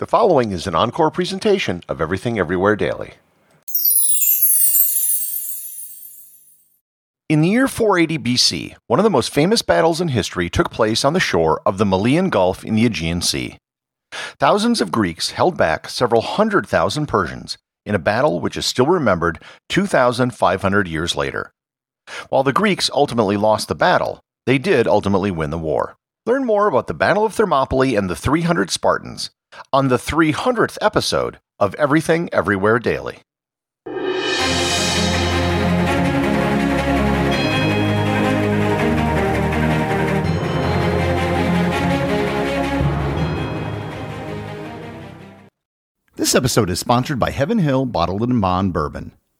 The following is an encore presentation of Everything Everywhere Daily. In the year 480 BC, one of the most famous battles in history took place on the shore of the Malian Gulf in the Aegean Sea. Thousands of Greeks held back several hundred thousand Persians in a battle which is still remembered 2,500 years later. While the Greeks ultimately lost the battle, they did ultimately win the war. Learn more about the Battle of Thermopylae and the 300 Spartans on the 300th episode of Everything Everywhere Daily. This episode is sponsored by Heaven Hill Bottled and Bond Bourbon.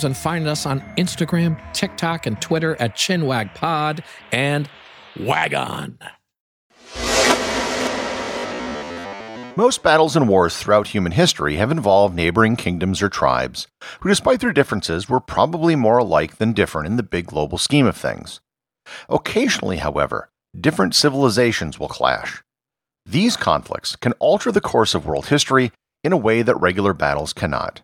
and find us on Instagram, TikTok, and Twitter at ChinwagPod and Wagon. Most battles and wars throughout human history have involved neighboring kingdoms or tribes, who, despite their differences, were probably more alike than different in the big global scheme of things. Occasionally, however, different civilizations will clash. These conflicts can alter the course of world history in a way that regular battles cannot.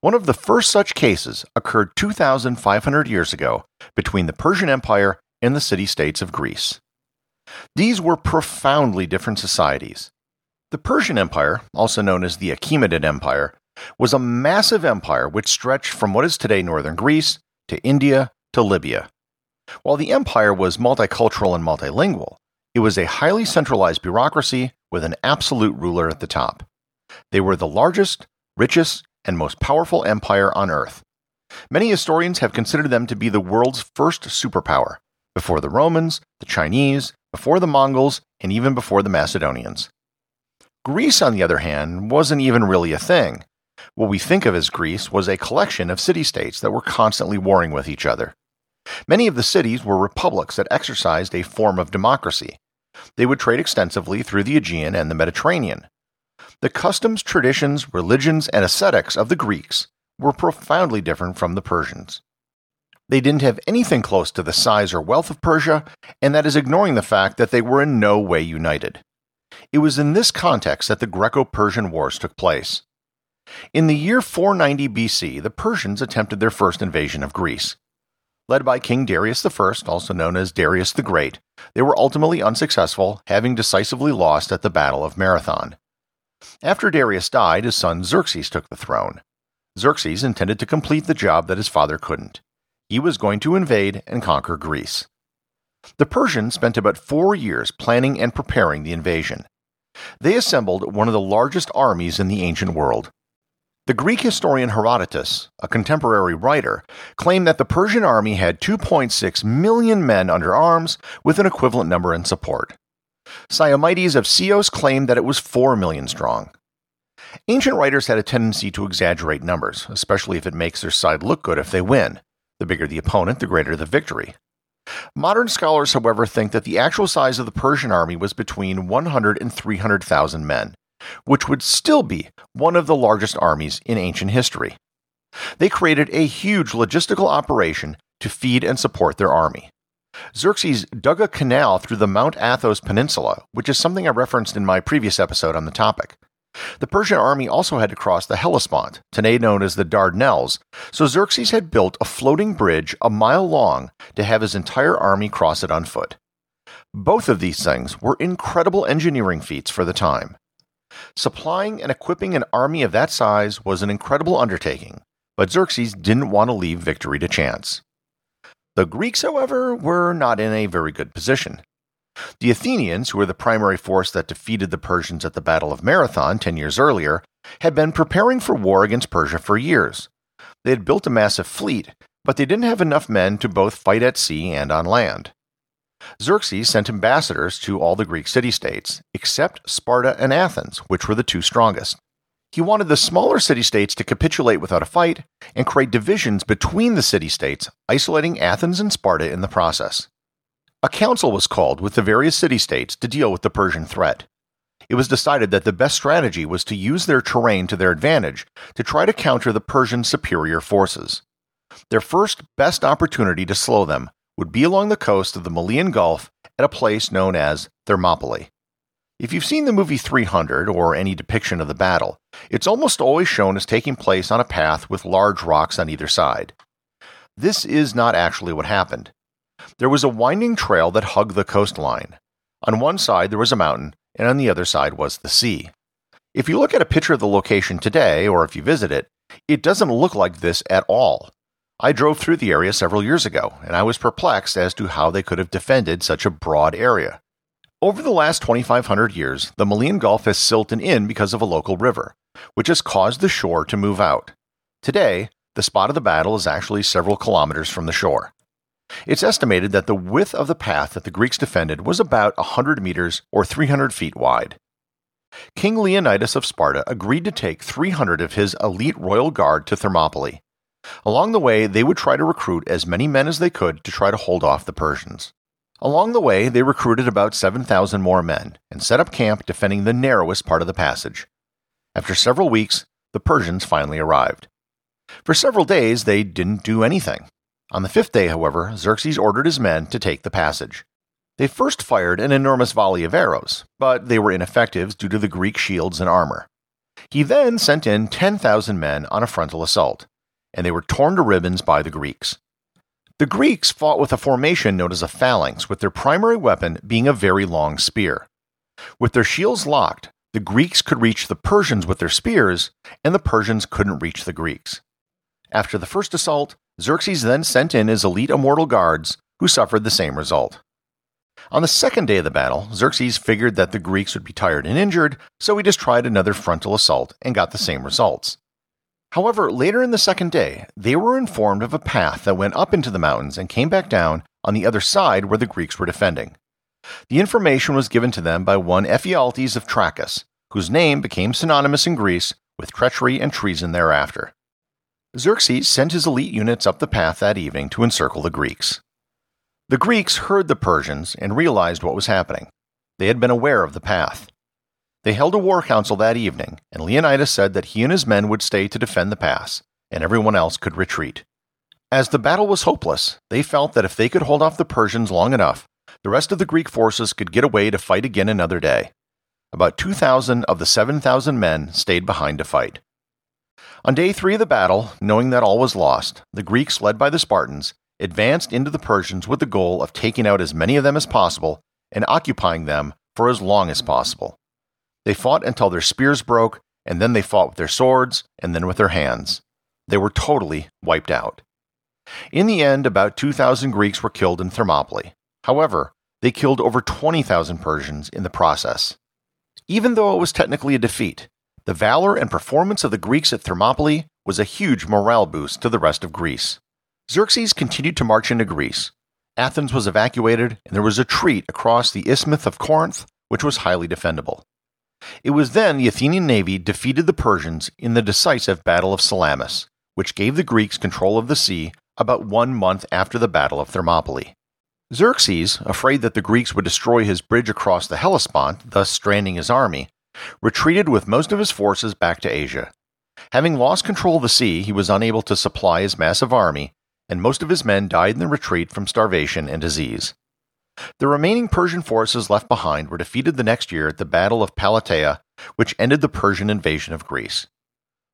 One of the first such cases occurred 2,500 years ago between the Persian Empire and the city states of Greece. These were profoundly different societies the Persian Empire, also known as the Achaemenid Empire, was a massive empire which stretched from what is today northern Greece to India to Libya. While the empire was multicultural and multilingual, it was a highly centralized bureaucracy with an absolute ruler at the top. They were the largest, richest, and most powerful empire on earth. Many historians have considered them to be the world's first superpower, before the Romans, the Chinese, before the Mongols, and even before the Macedonians. Greece, on the other hand, wasn't even really a thing. What we think of as Greece was a collection of city states that were constantly warring with each other. Many of the cities were republics that exercised a form of democracy. They would trade extensively through the Aegean and the Mediterranean. The customs, traditions, religions, and ascetics of the Greeks were profoundly different from the Persians. They didn't have anything close to the size or wealth of Persia, and that is ignoring the fact that they were in no way united. It was in this context that the Greco Persian Wars took place. In the year 490 BC, the Persians attempted their first invasion of Greece. Led by King Darius I, also known as Darius the Great, they were ultimately unsuccessful, having decisively lost at the Battle of Marathon. After Darius died, his son Xerxes took the throne. Xerxes intended to complete the job that his father couldn't. He was going to invade and conquer Greece. The Persians spent about four years planning and preparing the invasion. They assembled one of the largest armies in the ancient world. The Greek historian Herodotus, a contemporary writer, claimed that the Persian army had 2.6 million men under arms with an equivalent number in support. Simonides of Ceos claimed that it was 4 million strong. Ancient writers had a tendency to exaggerate numbers, especially if it makes their side look good if they win. The bigger the opponent, the greater the victory. Modern scholars, however, think that the actual size of the Persian army was between 100 and 300,000 men, which would still be one of the largest armies in ancient history. They created a huge logistical operation to feed and support their army. Xerxes dug a canal through the Mount Athos Peninsula, which is something I referenced in my previous episode on the topic. The Persian army also had to cross the Hellespont, today known as the Dardanelles, so Xerxes had built a floating bridge a mile long to have his entire army cross it on foot. Both of these things were incredible engineering feats for the time. Supplying and equipping an army of that size was an incredible undertaking, but Xerxes didn't want to leave victory to chance. The Greeks, however, were not in a very good position. The Athenians, who were the primary force that defeated the Persians at the Battle of Marathon 10 years earlier, had been preparing for war against Persia for years. They had built a massive fleet, but they didn't have enough men to both fight at sea and on land. Xerxes sent ambassadors to all the Greek city states, except Sparta and Athens, which were the two strongest. He wanted the smaller city states to capitulate without a fight and create divisions between the city states, isolating Athens and Sparta in the process. A council was called with the various city states to deal with the Persian threat. It was decided that the best strategy was to use their terrain to their advantage to try to counter the Persian superior forces. Their first best opportunity to slow them would be along the coast of the Malian Gulf at a place known as Thermopylae. If you've seen the movie 300 or any depiction of the battle, it's almost always shown as taking place on a path with large rocks on either side. This is not actually what happened. There was a winding trail that hugged the coastline. On one side there was a mountain, and on the other side was the sea. If you look at a picture of the location today, or if you visit it, it doesn't look like this at all. I drove through the area several years ago, and I was perplexed as to how they could have defended such a broad area. Over the last 2,500 years, the Malian Gulf has silted in because of a local river, which has caused the shore to move out. Today, the spot of the battle is actually several kilometers from the shore. It's estimated that the width of the path that the Greeks defended was about 100 meters or 300 feet wide. King Leonidas of Sparta agreed to take 300 of his elite royal guard to Thermopylae. Along the way, they would try to recruit as many men as they could to try to hold off the Persians. Along the way, they recruited about 7,000 more men and set up camp defending the narrowest part of the passage. After several weeks, the Persians finally arrived. For several days, they didn't do anything. On the fifth day, however, Xerxes ordered his men to take the passage. They first fired an enormous volley of arrows, but they were ineffective due to the Greek shields and armor. He then sent in 10,000 men on a frontal assault, and they were torn to ribbons by the Greeks. The Greeks fought with a formation known as a phalanx, with their primary weapon being a very long spear. With their shields locked, the Greeks could reach the Persians with their spears, and the Persians couldn't reach the Greeks. After the first assault, Xerxes then sent in his elite immortal guards, who suffered the same result. On the second day of the battle, Xerxes figured that the Greeks would be tired and injured, so he just tried another frontal assault and got the same results. However, later in the second day, they were informed of a path that went up into the mountains and came back down on the other side where the Greeks were defending. The information was given to them by one Ephialtes of Trachis, whose name became synonymous in Greece with treachery and treason thereafter. Xerxes sent his elite units up the path that evening to encircle the Greeks. The Greeks heard the Persians and realized what was happening. They had been aware of the path. They held a war council that evening, and Leonidas said that he and his men would stay to defend the pass, and everyone else could retreat. As the battle was hopeless, they felt that if they could hold off the Persians long enough, the rest of the Greek forces could get away to fight again another day. About 2,000 of the 7,000 men stayed behind to fight. On day three of the battle, knowing that all was lost, the Greeks, led by the Spartans, advanced into the Persians with the goal of taking out as many of them as possible and occupying them for as long as possible. They fought until their spears broke, and then they fought with their swords, and then with their hands. They were totally wiped out. In the end, about 2,000 Greeks were killed in Thermopylae. However, they killed over 20,000 Persians in the process. Even though it was technically a defeat, The valor and performance of the Greeks at Thermopylae was a huge morale boost to the rest of Greece. Xerxes continued to march into Greece. Athens was evacuated, and there was a retreat across the Isthmus of Corinth, which was highly defendable. It was then the Athenian navy defeated the Persians in the decisive Battle of Salamis, which gave the Greeks control of the sea about one month after the Battle of Thermopylae. Xerxes, afraid that the Greeks would destroy his bridge across the Hellespont, thus stranding his army, retreated with most of his forces back to Asia. Having lost control of the sea, he was unable to supply his massive army, and most of his men died in the retreat from starvation and disease. The remaining Persian forces left behind were defeated the next year at the Battle of Plataea, which ended the Persian invasion of Greece.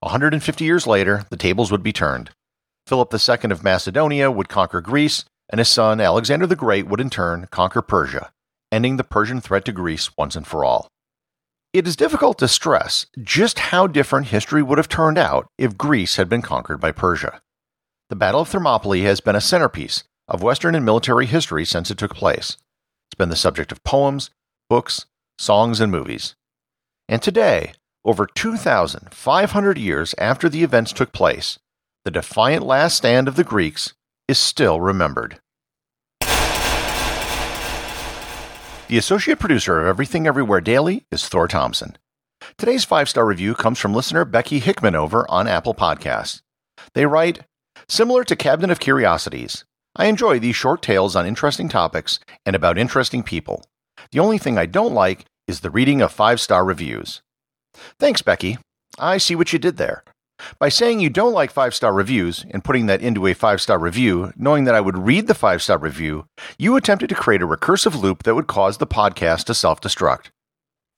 150 years later, the tables would be turned. Philip II of Macedonia would conquer Greece, and his son Alexander the Great would in turn conquer Persia, ending the Persian threat to Greece once and for all. It is difficult to stress just how different history would have turned out if Greece had been conquered by Persia. The Battle of Thermopylae has been a centerpiece of Western and military history since it took place. It's been the subject of poems, books, songs, and movies. And today, over 2,500 years after the events took place, the defiant last stand of the Greeks is still remembered. The associate producer of Everything Everywhere Daily is Thor Thompson. Today's five star review comes from listener Becky Hickman over on Apple Podcasts. They write Similar to Cabinet of Curiosities, I enjoy these short tales on interesting topics and about interesting people. The only thing I don't like is the reading of five star reviews. Thanks, Becky. I see what you did there. By saying you don't like five star reviews and putting that into a five star review, knowing that I would read the five star review, you attempted to create a recursive loop that would cause the podcast to self destruct.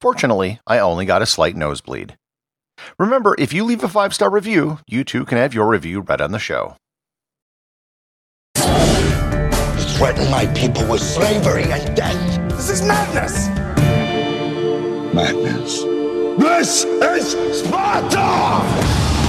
Fortunately, I only got a slight nosebleed. Remember, if you leave a five star review, you too can have your review read on the show. Threaten my people with slavery and death. This is madness! Madness. This is Sparta!